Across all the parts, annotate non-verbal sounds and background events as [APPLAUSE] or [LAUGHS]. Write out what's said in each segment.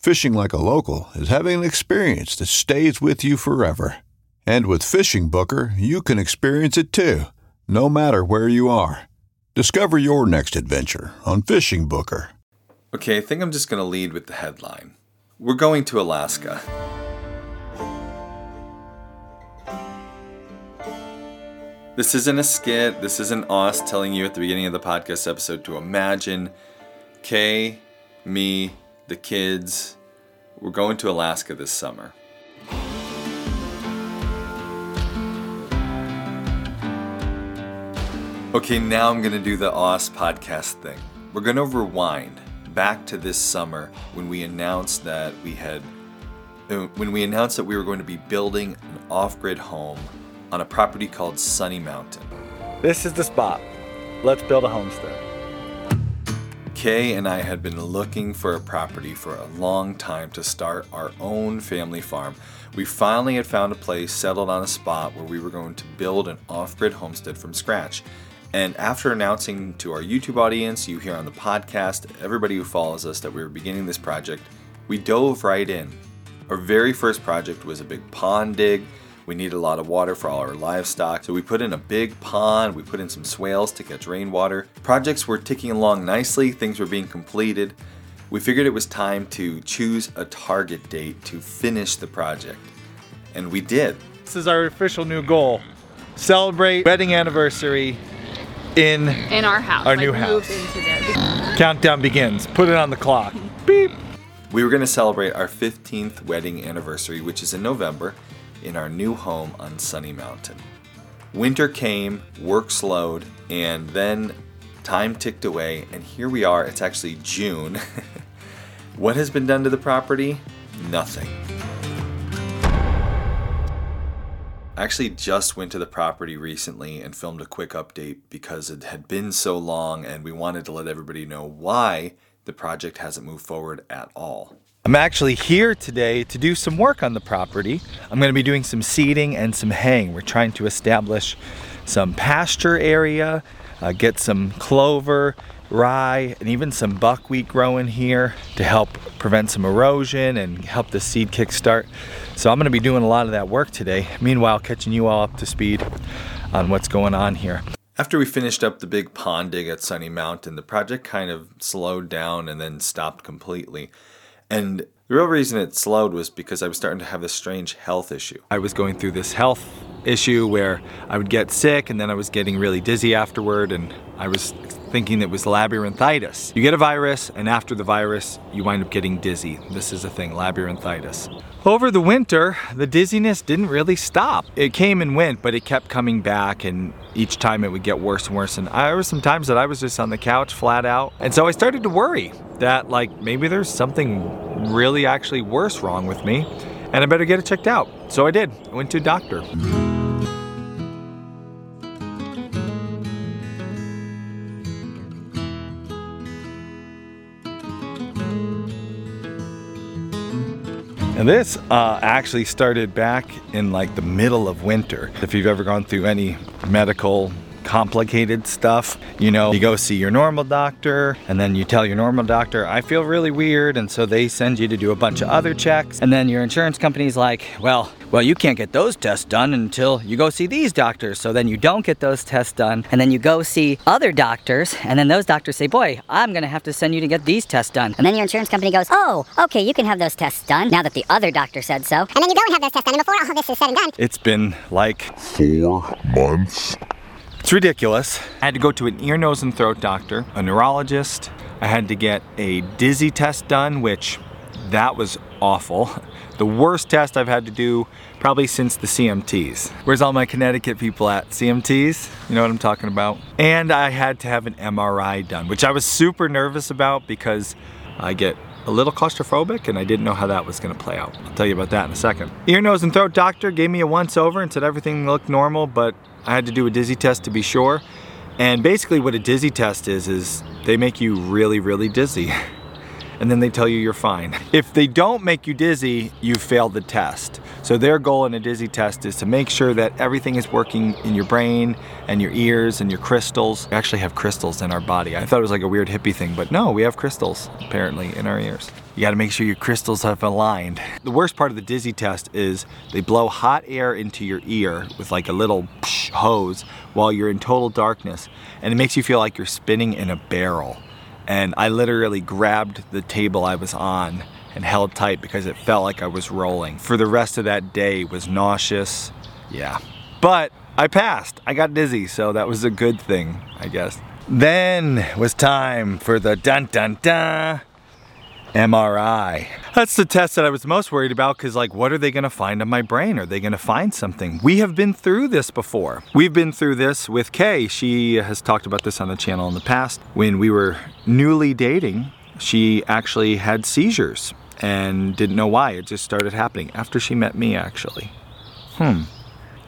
Fishing like a local is having an experience that stays with you forever. And with FishingBooker, you can experience it too, no matter where you are. Discover your next adventure on FishingBooker. Okay, I think I'm just going to lead with the headline. We're going to Alaska. This isn't a skit. This isn't us telling you at the beginning of the podcast episode to imagine Kay, me, the kids. We're going to Alaska this summer. Okay, now I'm going to do the OS podcast thing. We're going to rewind back to this summer when we announced that we had uh, when we announced that we were going to be building an off-grid home on a property called Sunny Mountain. This is the spot. Let's build a homestead. Kay and I had been looking for a property for a long time to start our own family farm. We finally had found a place settled on a spot where we were going to build an off grid homestead from scratch. And after announcing to our YouTube audience, you here on the podcast, everybody who follows us that we were beginning this project, we dove right in. Our very first project was a big pond dig. We need a lot of water for all our livestock, so we put in a big pond, we put in some swales to catch rainwater. Projects were ticking along nicely, things were being completed. We figured it was time to choose a target date to finish the project. And we did. This is our official new goal. Celebrate wedding anniversary in in our house. Our like new house. Into countdown begins. Put it on the clock. Beep. We were going to celebrate our 15th wedding anniversary, which is in November, in our new home on Sunny Mountain. Winter came, work slowed, and then time ticked away, and here we are. It's actually June. [LAUGHS] what has been done to the property? Nothing. I actually just went to the property recently and filmed a quick update because it had been so long and we wanted to let everybody know why the project hasn't moved forward at all. I'm actually here today to do some work on the property. I'm going to be doing some seeding and some haying. We're trying to establish some pasture area, uh, get some clover, rye, and even some buckwheat growing here to help prevent some erosion and help the seed kickstart. So I'm going to be doing a lot of that work today. Meanwhile, catching you all up to speed on what's going on here. After we finished up the big pond dig at Sunny Mountain, the project kind of slowed down and then stopped completely. And the real reason it slowed was because I was starting to have this strange health issue. I was going through this health issue where I would get sick and then I was getting really dizzy afterward and I was thinking it was labyrinthitis. You get a virus and after the virus you wind up getting dizzy. This is a thing, labyrinthitis. Over the winter, the dizziness didn't really stop. It came and went, but it kept coming back and each time it would get worse and worse. And there were some times that I was just on the couch flat out. And so I started to worry that like maybe there's something really actually worse wrong with me and I better get it checked out. So I did. I went to a doctor. And this uh, actually started back in like the middle of winter. If you've ever gone through any medical complicated stuff. You know, you go see your normal doctor and then you tell your normal doctor, I feel really weird. And so they send you to do a bunch of other checks. And then your insurance company's like, well, well, you can't get those tests done until you go see these doctors. So then you don't get those tests done. And then you go see other doctors. And then those doctors say, boy, I'm going to have to send you to get these tests done. And then your insurance company goes, oh, okay, you can have those tests done now that the other doctor said so. And then you go and have those tests done. And before all this is said and done, It's been like Four months. It's ridiculous. I had to go to an ear, nose, and throat doctor, a neurologist. I had to get a dizzy test done, which that was awful. [LAUGHS] The worst test I've had to do probably since the CMTs. Where's all my Connecticut people at? CMTs? You know what I'm talking about? And I had to have an MRI done, which I was super nervous about because I get a little claustrophobic and I didn't know how that was gonna play out. I'll tell you about that in a second. Ear, nose, and throat doctor gave me a once over and said everything looked normal, but I had to do a dizzy test to be sure. And basically what a dizzy test is, is they make you really, really dizzy. [LAUGHS] and then they tell you you're fine. If they don't make you dizzy, you failed the test. So their goal in a dizzy test is to make sure that everything is working in your brain and your ears and your crystals. We actually have crystals in our body. I thought it was like a weird hippie thing, but no, we have crystals apparently in our ears. You gotta make sure your crystals have aligned. The worst part of the dizzy test is they blow hot air into your ear with like a little hose while you're in total darkness and it makes you feel like you're spinning in a barrel and I literally grabbed the table I was on and held tight because it felt like I was rolling. For the rest of that day was nauseous. Yeah. But I passed. I got dizzy, so that was a good thing, I guess. Then was time for the dun dun dun MRI. That's the test that I was most worried about because like what are they gonna find on my brain? Are they gonna find something? We have been through this before. We've been through this with Kay. She has talked about this on the channel in the past. When we were newly dating, she actually had seizures and didn't know why. It just started happening after she met me actually. Hmm.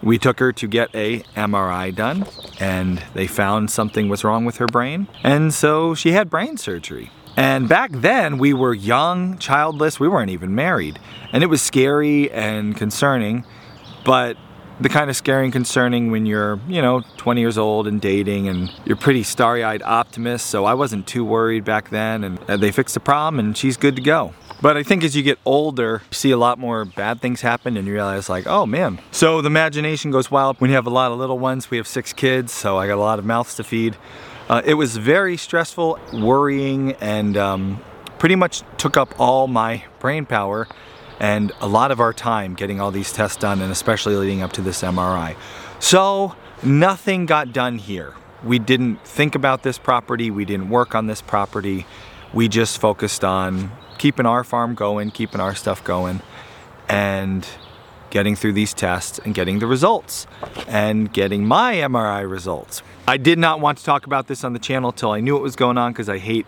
We took her to get a MRI done and they found something was wrong with her brain. And so she had brain surgery. And back then, we were young, childless, we weren't even married. And it was scary and concerning, but the kind of scary and concerning when you're, you know, 20 years old and dating and you're pretty starry eyed optimist. So I wasn't too worried back then. And they fixed the problem and she's good to go. But I think as you get older, you see a lot more bad things happen and you realize like, oh man. So the imagination goes wild when you have a lot of little ones. We have six kids, so I got a lot of mouths to feed. Uh, it was very stressful, worrying, and um, pretty much took up all my brain power and a lot of our time getting all these tests done and especially leading up to this MRI. So nothing got done here. We didn't think about this property, we didn't work on this property. We just focused on keeping our farm going, keeping our stuff going, and getting through these tests and getting the results and getting my MRI results. I did not want to talk about this on the channel till I knew what was going on because I hate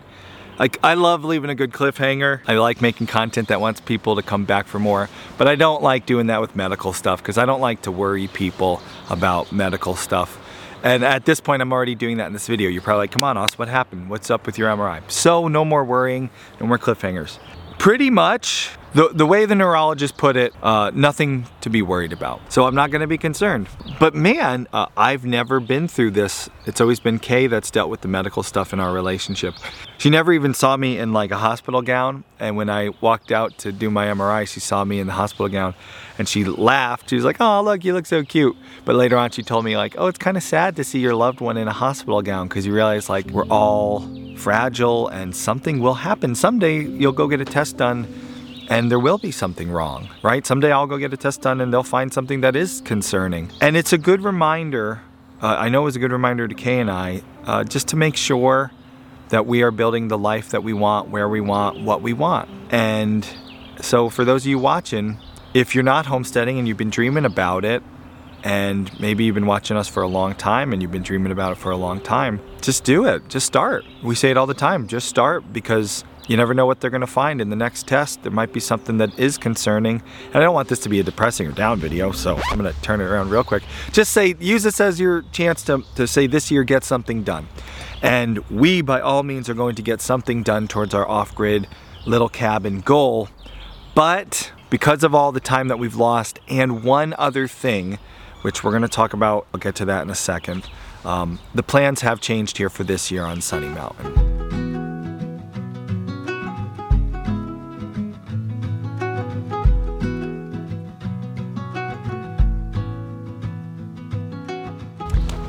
like I love leaving a good cliffhanger. I like making content that wants people to come back for more, but I don't like doing that with medical stuff because I don't like to worry people about medical stuff. And at this point, I'm already doing that in this video. You're probably like, come on, Os, what happened? What's up with your MRI? So no more worrying, no more cliffhangers. Pretty much, the, the way the neurologist put it, uh, nothing to be worried about. So I'm not gonna be concerned. But man, uh, I've never been through this. It's always been Kay that's dealt with the medical stuff in our relationship. She never even saw me in like a hospital gown. And when I walked out to do my MRI, she saw me in the hospital gown and she laughed. She was like, oh, look, you look so cute. But later on, she told me like, oh, it's kind of sad to see your loved one in a hospital gown because you realize like we're all fragile and something will happen. Someday you'll go get a test done and there will be something wrong, right? Someday I'll go get a test done and they'll find something that is concerning. And it's a good reminder, uh, I know it was a good reminder to Kay and I, uh, just to make sure that we are building the life that we want, where we want, what we want. And so for those of you watching, if you're not homesteading and you've been dreaming about it, and maybe you've been watching us for a long time and you've been dreaming about it for a long time, just do it. Just start. We say it all the time. Just start because you never know what they're going to find in the next test. There might be something that is concerning. And I don't want this to be a depressing or down video, so I'm going to turn it around real quick. Just say, use this as your chance to, to say this year get something done. And we, by all means, are going to get something done towards our off-grid little cabin goal. But because of all the time that we've lost. And one other thing, which we're going to talk about, I'll get to that in a second. Um, the plans have changed here for this year on Sunny Mountain.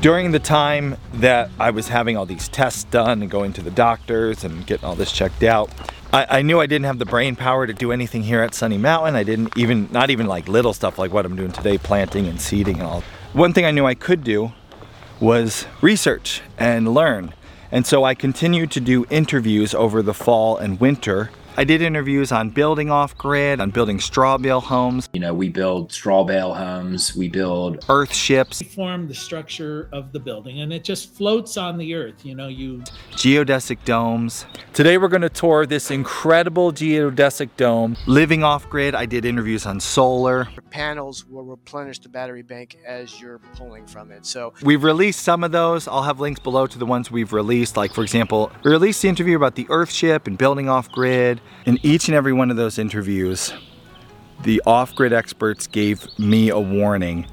During the time that I was having all these tests done and going to the doctors and getting all this checked out, I, I, knew I didn't have the brain power to do anything here at Sunny Mountain. I didn't even, not even like little stuff like what I'm doing today, planting and seeding and all. One thing I knew I could do was research and learn. And so I continued to do interviews over the fall and winter I did interviews on building off grid, on building straw bale homes. You know, we build straw bale homes, we build earth ships. We form the structure of the building and it just floats on the earth. You know, you geodesic domes. Today we're going to tour this incredible geodesic dome. Living off grid, I did interviews on solar. Panels will replenish the battery bank as you're pulling from it. So we've released some of those. I'll have links below to the ones we've released. Like for example, we released the interview about the earth ship and building off grid. In each and every one of those interviews, the off-grid experts gave me a warning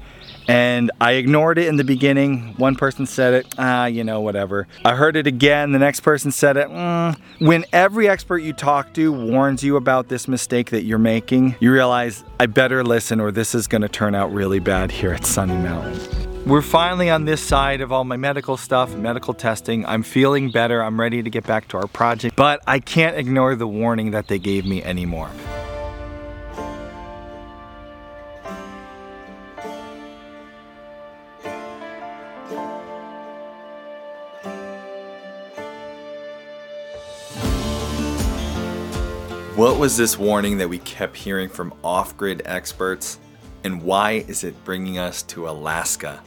and I ignored it in the beginning. One person said it, ah, you know, whatever. I heard it again, the next person said it. Mm. When every expert you talk to warns you about this mistake that you're making, you realize I better listen or this is gonna turn out really bad here at Sunny Mountain. We're finally on this side of all my medical stuff, medical testing. I'm feeling better. I'm ready to get back to our project, but I can't ignore the warning that they gave me anymore. What was this warning that we kept hearing from off grid experts? And why is it bringing us to Alaska?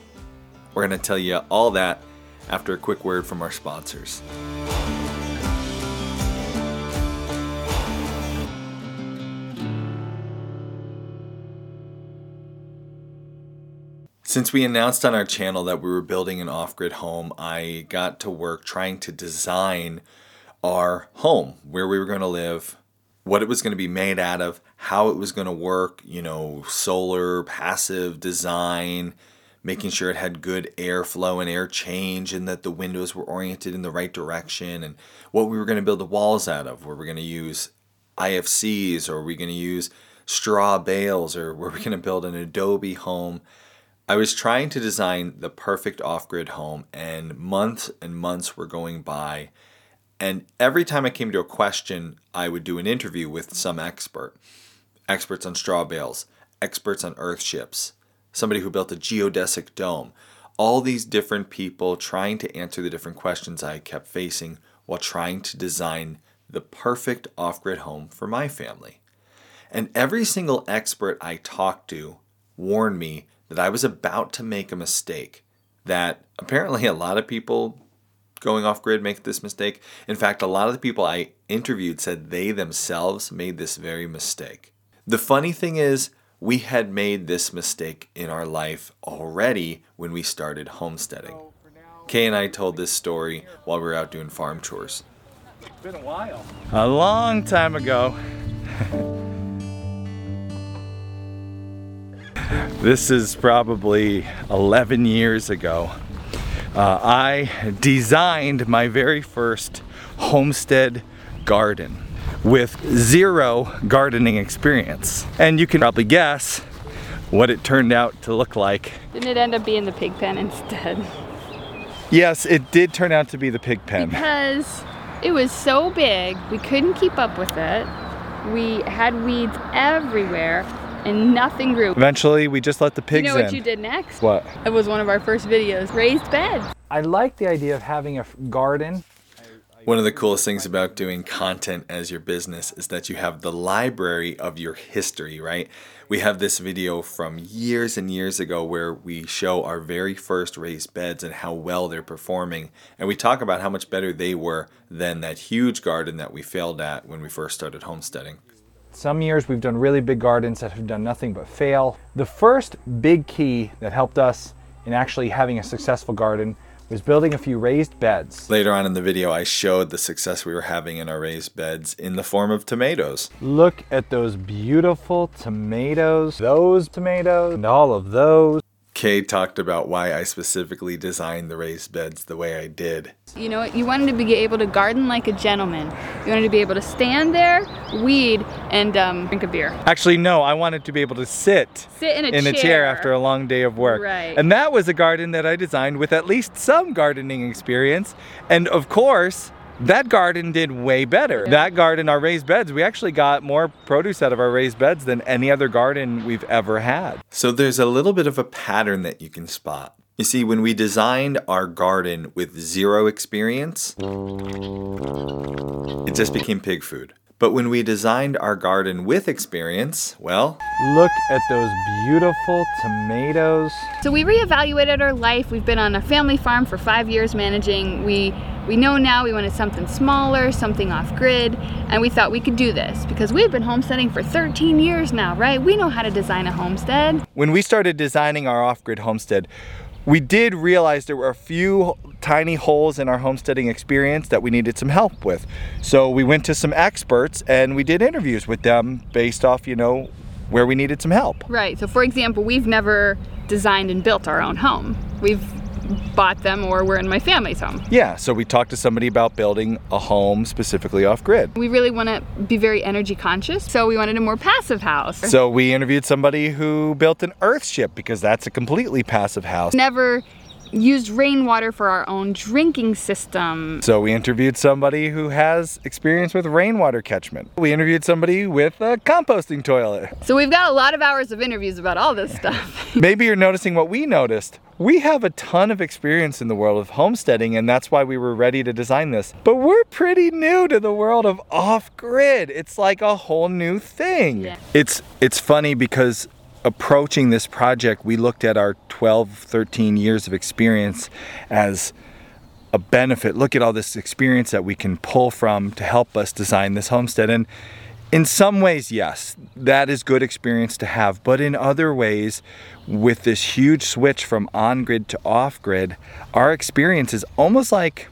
We're going to tell you all that after a quick word from our sponsors. Since we announced on our channel that we were building an off grid home, I got to work trying to design our home, where we were going to live, what it was going to be made out of, how it was going to work, you know, solar, passive design, making sure it had good airflow and air change and that the windows were oriented in the right direction and what we were going to build the walls out of. Were we going to use IFCs or were we going to use straw bales or were we going to build an adobe home? I was trying to design the perfect off-grid home and months and months were going by and every time I came to a question, I would do an interview with some expert experts on straw bales, experts on earth ships, somebody who built a geodesic dome. All these different people trying to answer the different questions I kept facing while trying to design the perfect off grid home for my family. And every single expert I talked to warned me that I was about to make a mistake, that apparently a lot of people going off grid make this mistake. In fact, a lot of the people I interviewed said they themselves made this very mistake. The funny thing is, we had made this mistake in our life already when we started homesteading. Kay and I told this story while we were out doing farm chores. It's been a while. A long time ago. [LAUGHS] this is probably 11 years ago uh, I designed my very first homestead garden with zero gardening experience. And you can probably guess what it turned out to look like. Didn't it end up being the pig pen instead? Yes, it did turn out to be the pig pen. Because it was so big, we couldn't keep up with it. We had weeds everywhere and nothing grew. Eventually, we just let the pigs in. You know what in. you did next? What? It was one of our first videos, raised beds. I like the idea of having a garden. One of the coolest things about doing content as your business is that you have the library of your history, right? We have this video from years and years ago where we show our very first raised beds and how well they're performing. And we talk about how much better they were than that huge garden that we failed at when we first started homesteading. Some years we've done really big gardens that have done nothing but fail. The first big key that helped us in actually having a successful garden was building a few raised beds. Later on in the video, I showed the success we were having in our raised beds in the form of tomatoes. Look at those beautiful tomatoes, those tomatoes, and all of those. Kay talked about why I specifically designed the raised beds the way I did. You know, you wanted to be able to garden like a gentleman. You wanted to be able to stand there, weed, and um, drink a beer. Actually, no, I wanted to be able to sit, Sit in a in a chair chair. after a long day of work. Right. And that was a garden that I designed with at least some gardening experience. And of course, that garden did way better. That garden, our raised beds, we actually got more produce out of our raised beds than any other garden we've ever had. So there's a little bit of a pattern that you can spot. You see, when we designed our garden with zero experience, it just became pig food. But when we designed our garden with experience, well, Look at those beautiful tomatoes. So we reevaluated our life. We've been on a family farm for five years managing. We we know now we wanted something smaller, something off grid, and we thought we could do this because we've been homesteading for 13 years now, right? We know how to design a homestead. When we started designing our off-grid homestead, we did realize there were a few tiny holes in our homesteading experience that we needed some help with. So we went to some experts and we did interviews with them based off, you know, where we needed some help. Right. So for example, we've never designed and built our own home. We've bought them or we're in my family's home. Yeah, so we talked to somebody about building a home specifically off-grid. We really want to be very energy conscious, so we wanted a more passive house. So we interviewed somebody who built an earth ship because that's a completely passive house. never used rainwater for our own drinking system. So we interviewed somebody who has experience with rainwater catchment. We interviewed somebody with a composting toilet. So we've got a lot of hours of interviews about all this stuff. [LAUGHS] Maybe you're noticing what we noticed. We have a ton of experience in the world of homesteading, and that's why we were ready to design this. But we're pretty new to the world of off-grid. It's like a whole new thing. Yeah. It's it's funny because approaching this project, we looked at our 12, 13 years of experience as a benefit. Look at all this experience that we can pull from to help us design this homestead. And in some ways, yes, that is good experience to have. But in other ways, with this huge switch from on grid to off grid, our experience is almost like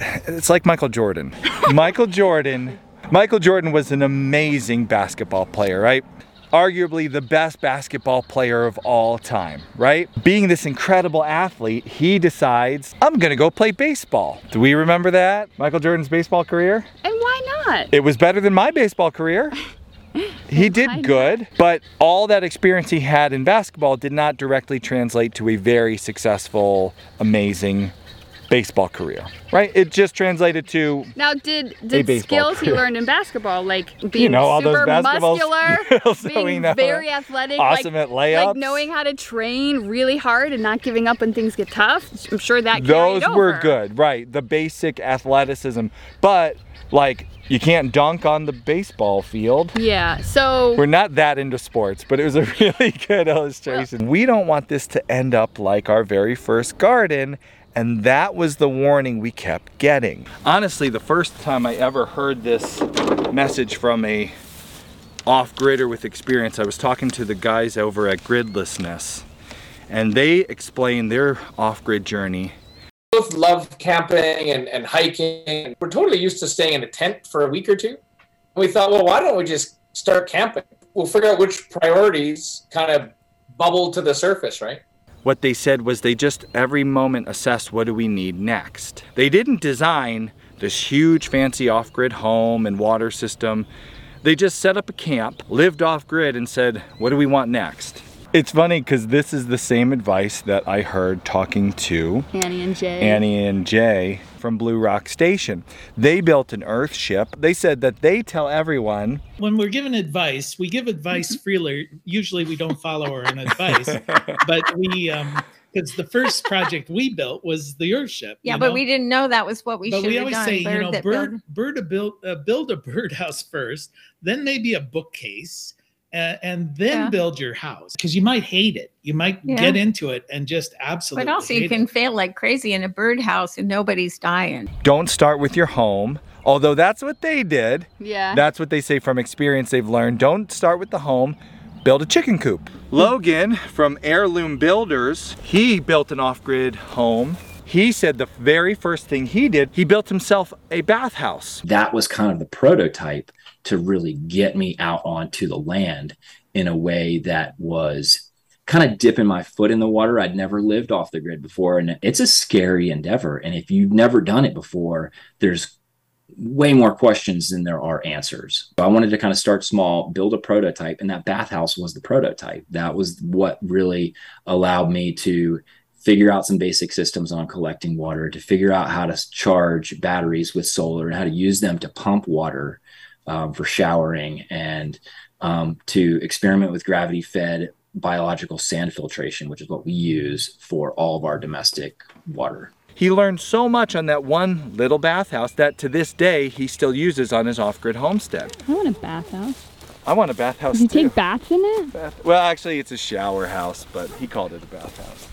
it's like Michael Jordan. [LAUGHS] Michael Jordan. Michael Jordan was an amazing basketball player, right? Arguably the best basketball player of all time, right? Being this incredible athlete, he decides, I'm gonna go play baseball. Do we remember that? Michael Jordan's baseball career? and why not? It was better than my baseball career. [LAUGHS] He did good, but all that experience he had in basketball did not directly translate to a very successful, amazing baseball career, right? It just translated to Now, did did skills he learned in basketball, like being know, all those super basketball [LAUGHS] muscular, skills being very athletic, Awesome like, at layups. like knowing how to train really hard and not giving up when things get tough. I'm sure that those carried were over. good, right? The basic athleticism, but like you can't dunk on the baseball field. Yeah. So We're not that into sports, but it was a [LAUGHS] really good illustration. We don't want this to end up like our very first garden, and that was the warning we kept getting. Honestly, the first time I ever heard this message from a off-gridder with experience, I was talking to the guys over at Gridlessness, and they explained their off-grid journey both love camping and, and hiking. We're totally used to staying in a tent for a week or two. And we thought, well, why don't we just start camping? We'll figure out which priorities kind of bubble to the surface, right? What they said was they just every moment assessed what do we need next. They didn't design this huge fancy off-grid home and water system. They just set up a camp, lived off-grid and said, what do we want next? It's funny because this is the same advice that I heard talking to Annie and Jay. Annie and Jay from Blue Rock Station. They built an earth ship. They said that they tell everyone When we're given advice, we give advice [LAUGHS] freely. Usually, we don't follow our own advice, but we, um, because the first project we built was the Earthship. Yeah, you but know? we didn't know that was what we but should we always done. say, you know, bird, build- bird a build, uh, build a [LAUGHS] birdhouse first, then maybe a bookcase, uh, and then Yeah. build your house because you might hate it. You might Yeah. get into it and just absolutely. But also, you can it. fail like crazy in a birdhouse and nobody's dying. don't start with your home. Although that's what they did. Yeah. That's what they say from experience they've learned. Don't start with the home, build a chicken coop. Logan from Heirloom Builders, he built an off-grid home He said the very first thing he did, he built himself a bathhouse. That was kind of the prototype to really get me out onto the land in a way that was kind of dipping my foot in the water. I'd never lived off the grid before, and it's a scary endeavor. And if you've never done it before, there's way more questions than there are answers. So I wanted to kind of start small, build a prototype, and that bathhouse was the prototype. That was what really allowed me to figure out some basic systems on collecting water, to figure out how to charge batteries with solar and how to use them to pump water um, for showering and um, to experiment with gravity fed biological sand filtration, which is what we use for all of our domestic water. He learned so much on that one little bathhouse that to this day he still uses on his off-grid homestead. I want a bathhouse. I want a bathhouse Can You too. take baths in it? Bath- well, actually, it's a shower house, but he called it a bathhouse.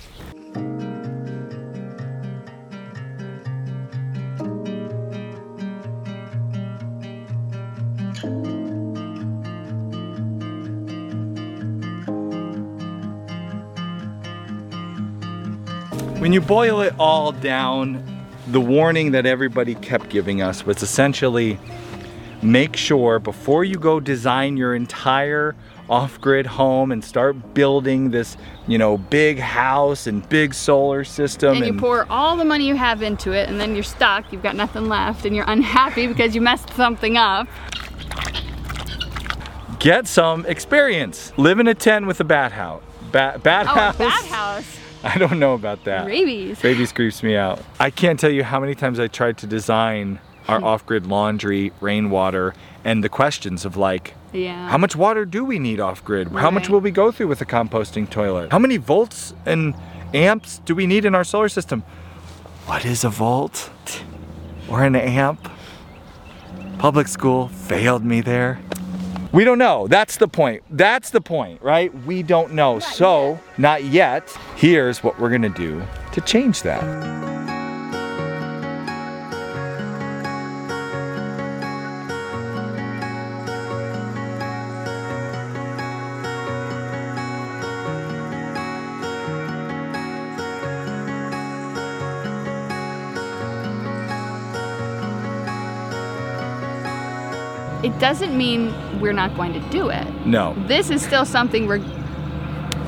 When you boil it all down, the warning that everybody kept giving us was essentially make sure before you go design your entire off-grid home and start building this, you know, big house and big solar system And you pour all the money you have into it, and then you're stuck. You've got nothing left, and you're [LAUGHS] unhappy because you messed something up. get some experience. Live in a tent with a bat oh, house. Bat, bat Oh, house. a bathhouse. [LAUGHS] I don't know about that. Rabies. Rabies creeps me out. I can't tell you how many times I tried to design our [LAUGHS] off-grid laundry, rainwater, and the questions of like, Yeah. how much water do we need off-grid? How much will we go through with a composting toilet? How many volts and amps do we need in our solar system? What is a volt? Or an amp? Public school failed me there. We don't know. That's the point. That's the point, right? We don't know. so, not yet. Here's what we're going to do to change that. It doesn't mean we're not going to do it. No. This is still something we're.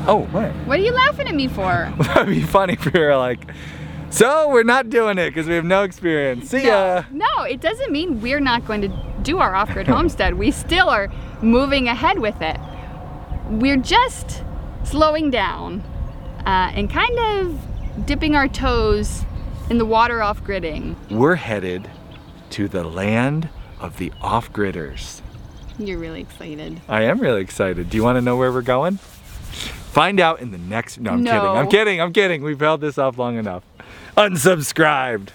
Oh, what? What are you laughing at me for? [LAUGHS] That'd be funny if we were like, so we're not doing it because we have no experience. See ya. No, it doesn't mean we're not going to do our off grid [LAUGHS] homestead. We still are moving ahead with it. We're just slowing down uh, and kind of dipping our toes in the water off gridding. We're headed to the land of the off-gridders. You're really excited. I am really excited. Do you want to know where we're going? Find out in the next. No, I'm No. kidding. I'm kidding. I'm kidding. We've held this off long enough. Unsubscribed.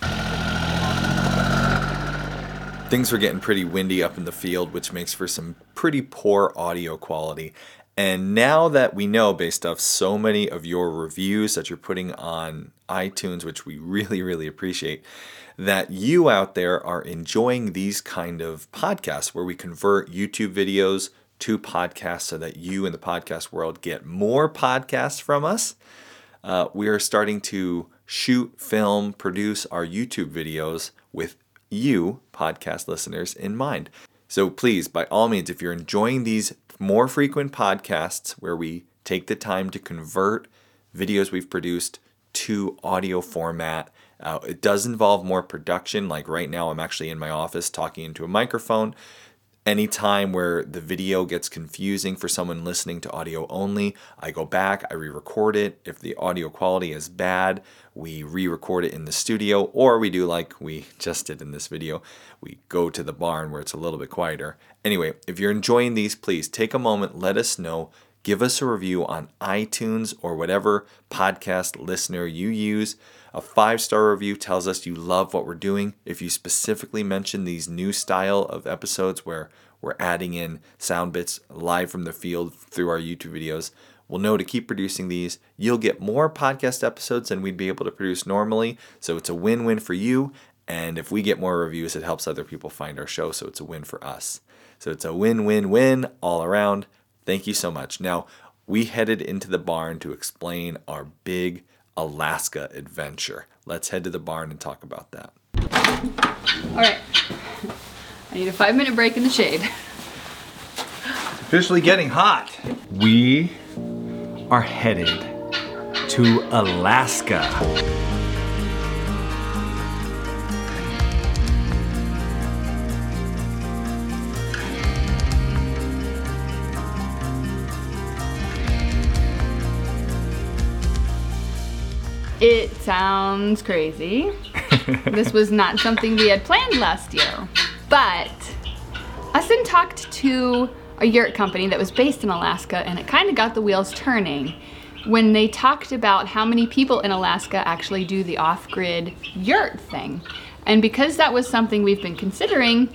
Things were getting pretty windy up in the field, which makes for some pretty poor audio quality. And now that we know, based off so many of your reviews that you're putting on iTunes, which we [LAUGHS] really, really appreciate, that you out there are enjoying these kind of podcasts where we convert YouTube videos to podcasts so that you in the podcast world get more podcasts from us. Uh, we are starting to shoot, film, produce our YouTube videos with you, podcast listeners, in mind. So please, by all means, if you're enjoying these more frequent podcasts where we take the time to convert videos we've produced to audio format, uh, it does involve more production. Like right now, I'm actually in my office talking into a microphone. Any time where the video gets confusing for someone listening to audio only, I go back, I re record it. If the audio quality is bad, we re record it in the studio, or we do like we [LAUGHS] just did in this video. We go to the barn where it's a little bit quieter. Anyway, if you're enjoying these, please take a moment, let us know. Give us a review on iTunes or whatever podcast listener you use. A five star review tells us you love what we're doing. If you specifically mention these new style of episodes where we're adding in sound bits live from the field through our YouTube videos, we'll know to keep producing these. You'll get more podcast episodes than we'd be able to produce normally. So it's a win win for you. And if we get more reviews, it helps other people find our show. So it's a win for us. So it's a win win win all around. Thank you so much. Now, we headed into the barn to explain our big Alaska adventure. Let's head to the barn and talk about that. All right. I need a five minute break in the shade. Officially getting hot. We are headed to Alaska. It sounds crazy. [LAUGHS] this was not something we had planned last year. But Austin talked to a yurt company that was based in Alaska and it kind of got the wheels turning when they talked about how many people in Alaska actually do the off grid yurt thing. And because that was something we've been considering,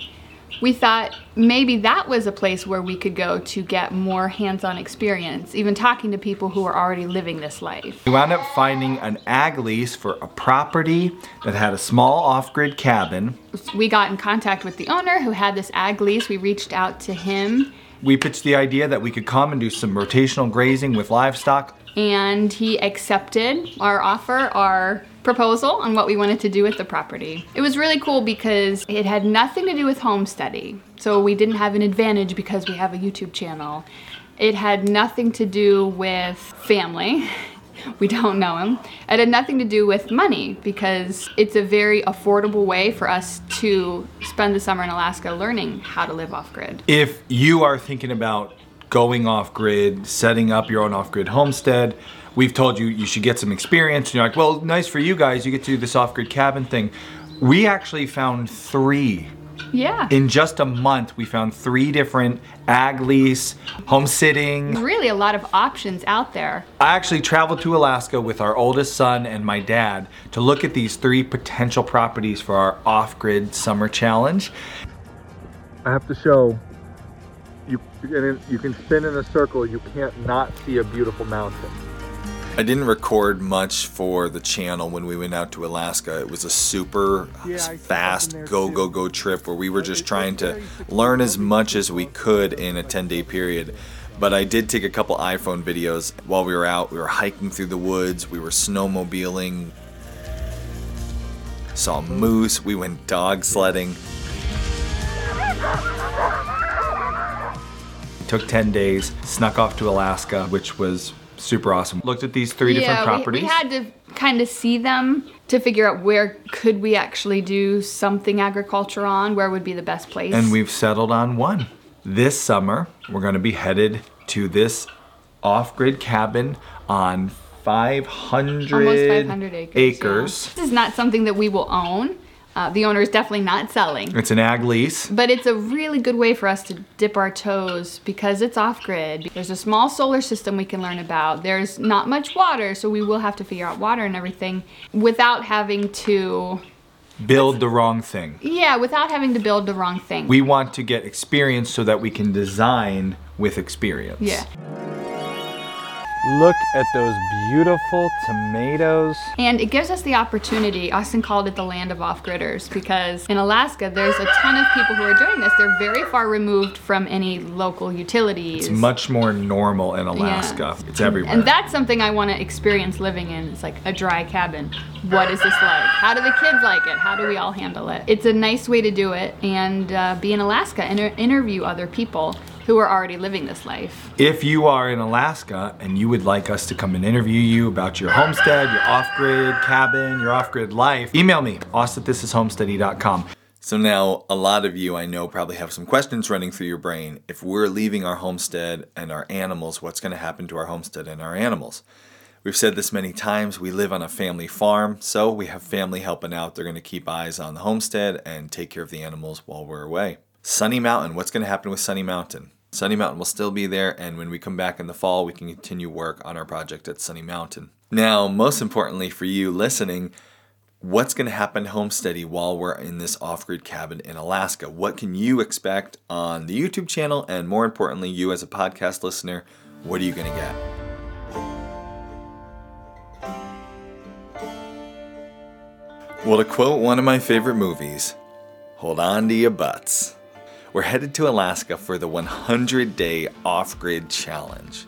we thought maybe that was a place where we could go to get more hands-on experience, even talking to people who are already living this life. We wound up finding an ag lease for a property that had a small off-grid cabin. We got in contact with the owner who had this ag lease. We reached out to him We pitched the idea that we could come and do some rotational grazing with livestock. And he accepted our offer, our proposal on what we wanted to do with the property. It was really cool because it had nothing to do with homesteading. So we didn't have an advantage because we have a YouTube channel. It had nothing to do with family. [LAUGHS] We don't know him. It had nothing to do with money because it's a very affordable way for us to spend the summer in Alaska learning how to live off grid. If you are thinking about going off grid, setting up your own off grid homestead, we've told you you should get some experience. And you're like, well, nice for you guys, you get to do this off grid cabin thing. We actually found three. Yeah. In just a month, we found three different ag lease, homesteading. There's really a lot of options out there. I actually traveled to Alaska with our oldest son and my dad to look at these three potential properties for our off grid summer challenge. I have to show you and you can spin in a circle. You can't not see a beautiful mountain. I didn't record much for the channel when we went out to Alaska. It was a super fast go, go, go trip where we were just trying to learn as much as we could in a 10 day period. But I did take a couple iPhone videos while we were out. We were hiking through the woods, we were snowmobiling, saw moose, we went dog sledding. Took 10 days, snuck off to Alaska, which was super awesome. Looked at these three different properties. We, we had to kind of see them to figure out where could we actually do something agriculture on, where would be the best place. and we've settled on one. This summer, we're going to be headed to this off grid cabin on 500, almost 500 acres. acres. yeah. This is not something that we will own. Uh, the owner is definitely not selling. It's an ag lease. But it's a really good way for us to dip our toes because it's off grid. There's a small solar system we can learn about. There's not much water, so we will have to figure out water and everything without having to, Build the wrong thing. yeah, without having to build the wrong thing. We want to get experience so that we can design with experience. yeah. Look at those beautiful tomatoes. And it gives us the opportunity, Austin called it the land of off gridders, because in Alaska, there's a ton of people who are doing this. They're very far removed from any local utilities. It's much more normal in Alaska. It's everywhere. And that's something I want to experience living in. It's like a dry cabin. What is this like? How do the kids like it? How do we all handle it? It's a nice way to do it and uh, be in Alaska and interview other people who are already living this life. If you are in Alaska and you would like us to come and interview you about your homestead, your off-grid cabin, your off-grid life, email me, austin@thisishomesteady.com. So now, a lot of you I know probably have some questions running through your brain. If we're leaving our homestead and our animals, what's going to happen to our homestead and our animals? We've said this many times. We live on a family farm, so we have family helping out. They're going to keep eyes on the homestead and take care of the animals while we're away. Sunny Mountain, what's going to happen with Sunny Mountain? Sunny Mountain will still be there, and when we come back in the fall, we can continue work on our project at Sunny Mountain. Now, most importantly for you listening, what's going to happen homesteady while we're in this off-grid cabin in Alaska? What can you expect on the YouTube channel? And more importantly, you as a podcast listener, what are you going to get? Well, to quote one of my favorite movies, hold on to your butts. We're headed to Alaska for the 100 day off grid challenge.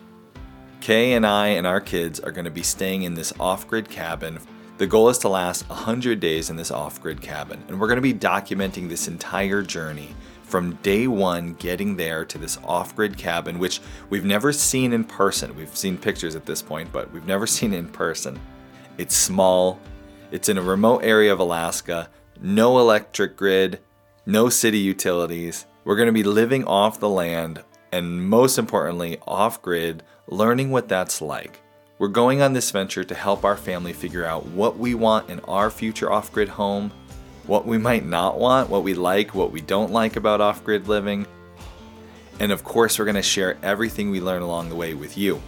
Kay and I and our kids are going to be staying in this off grid cabin. The goal is to last 100 days in this off grid cabin, and we're going to be documenting this entire journey from day one getting there to this off grid cabin, which we've never seen in person. We've seen pictures at this point, but we've never [LAUGHS] seen in person. It's small, it's in a remote area of Alaska, no electric grid, no city utilities. We're going to be living off the land and most importantly, off grid, learning what that's like. We're going on this venture to help our family figure out what we want in our future off grid home, what we might not want, what we like, what we don't like about off grid living. And of course, we're going to share everything we learn along the way with you.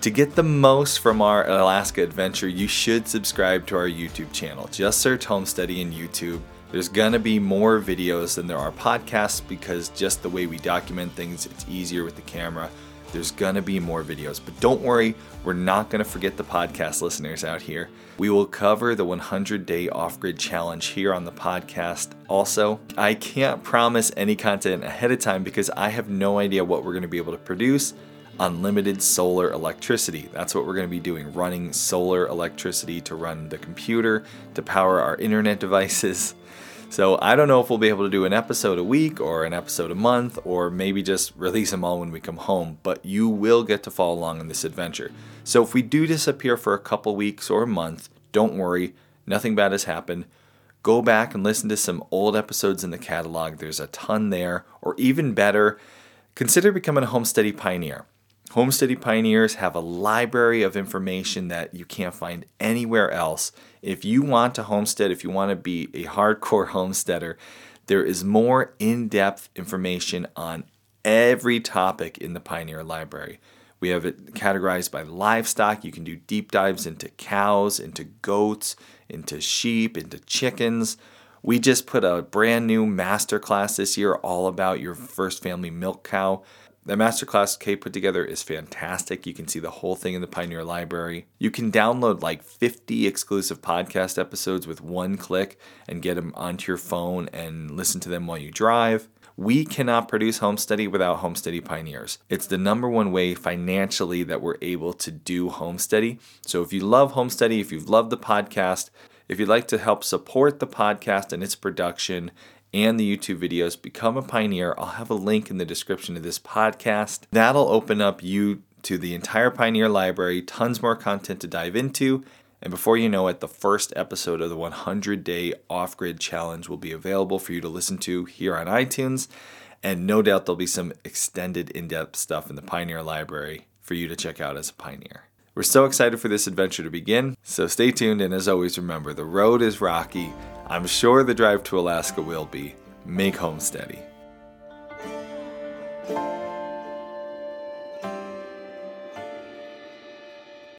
To get the most from our Alaska adventure, you should subscribe to our YouTube channel. Just search Homesteady in YouTube. There's gonna be more videos than there are podcasts because just the way we document things, it's easier with the camera. There's gonna be more videos, but don't worry, we're not gonna forget the podcast listeners out here. We will cover the 100 day off grid challenge here on the podcast. Also, I can't promise any content ahead of time because I have no idea what we're gonna be able to produce. Unlimited solar electricity. That's what we're going to be doing running solar electricity to run the computer, to power our internet devices. [LAUGHS] So I don't know if we'll be able to do an episode a week or an episode a month or maybe just release them all when we come home, but you will get to follow along in this adventure. So if we do disappear for a couple weeks or a month, don't worry, nothing bad has happened. Go back and listen to some old episodes in the catalog. There's a ton there. Or even better, consider becoming a Homesteady Pioneer. Homesteady Pioneers have a library of information that you can't find anywhere else. If you want to homestead, if you want to be a hardcore [LAUGHS] homesteader, there is more in depth information on every topic in the Pioneer Library. We have it categorized by livestock. You can do deep dives into cows, into goats, into sheep, into chickens. We just put a brand new masterclass this year all about your first family milk cow. The masterclass Kay put together is fantastic. You can see the whole thing in the Pioneer Library. You can download like 50 exclusive podcast episodes with one click and get them onto your phone and listen to them while you drive. We cannot produce Homesteady without Homesteady Pioneers. It's the number one way financially that we're able to do Homesteady. So if you love Homesteady, if you've loved the podcast, if you'd like to help support the podcast and its production and the YouTube videos, become a pioneer. I'll have a link in the description of this podcast. That'll open up you to the entire Pioneer library, tons more content to dive into. And before you know it, the first episode of the 100 day off grid challenge will be available for you to listen to here on iTunes. And no doubt there'll be some extended, in depth stuff in the Pioneer library for you to check out as a pioneer. We're so excited for this adventure to begin, so stay tuned. And as always, remember the road is rocky I'm sure the drive to Alaska will be. Make home steady.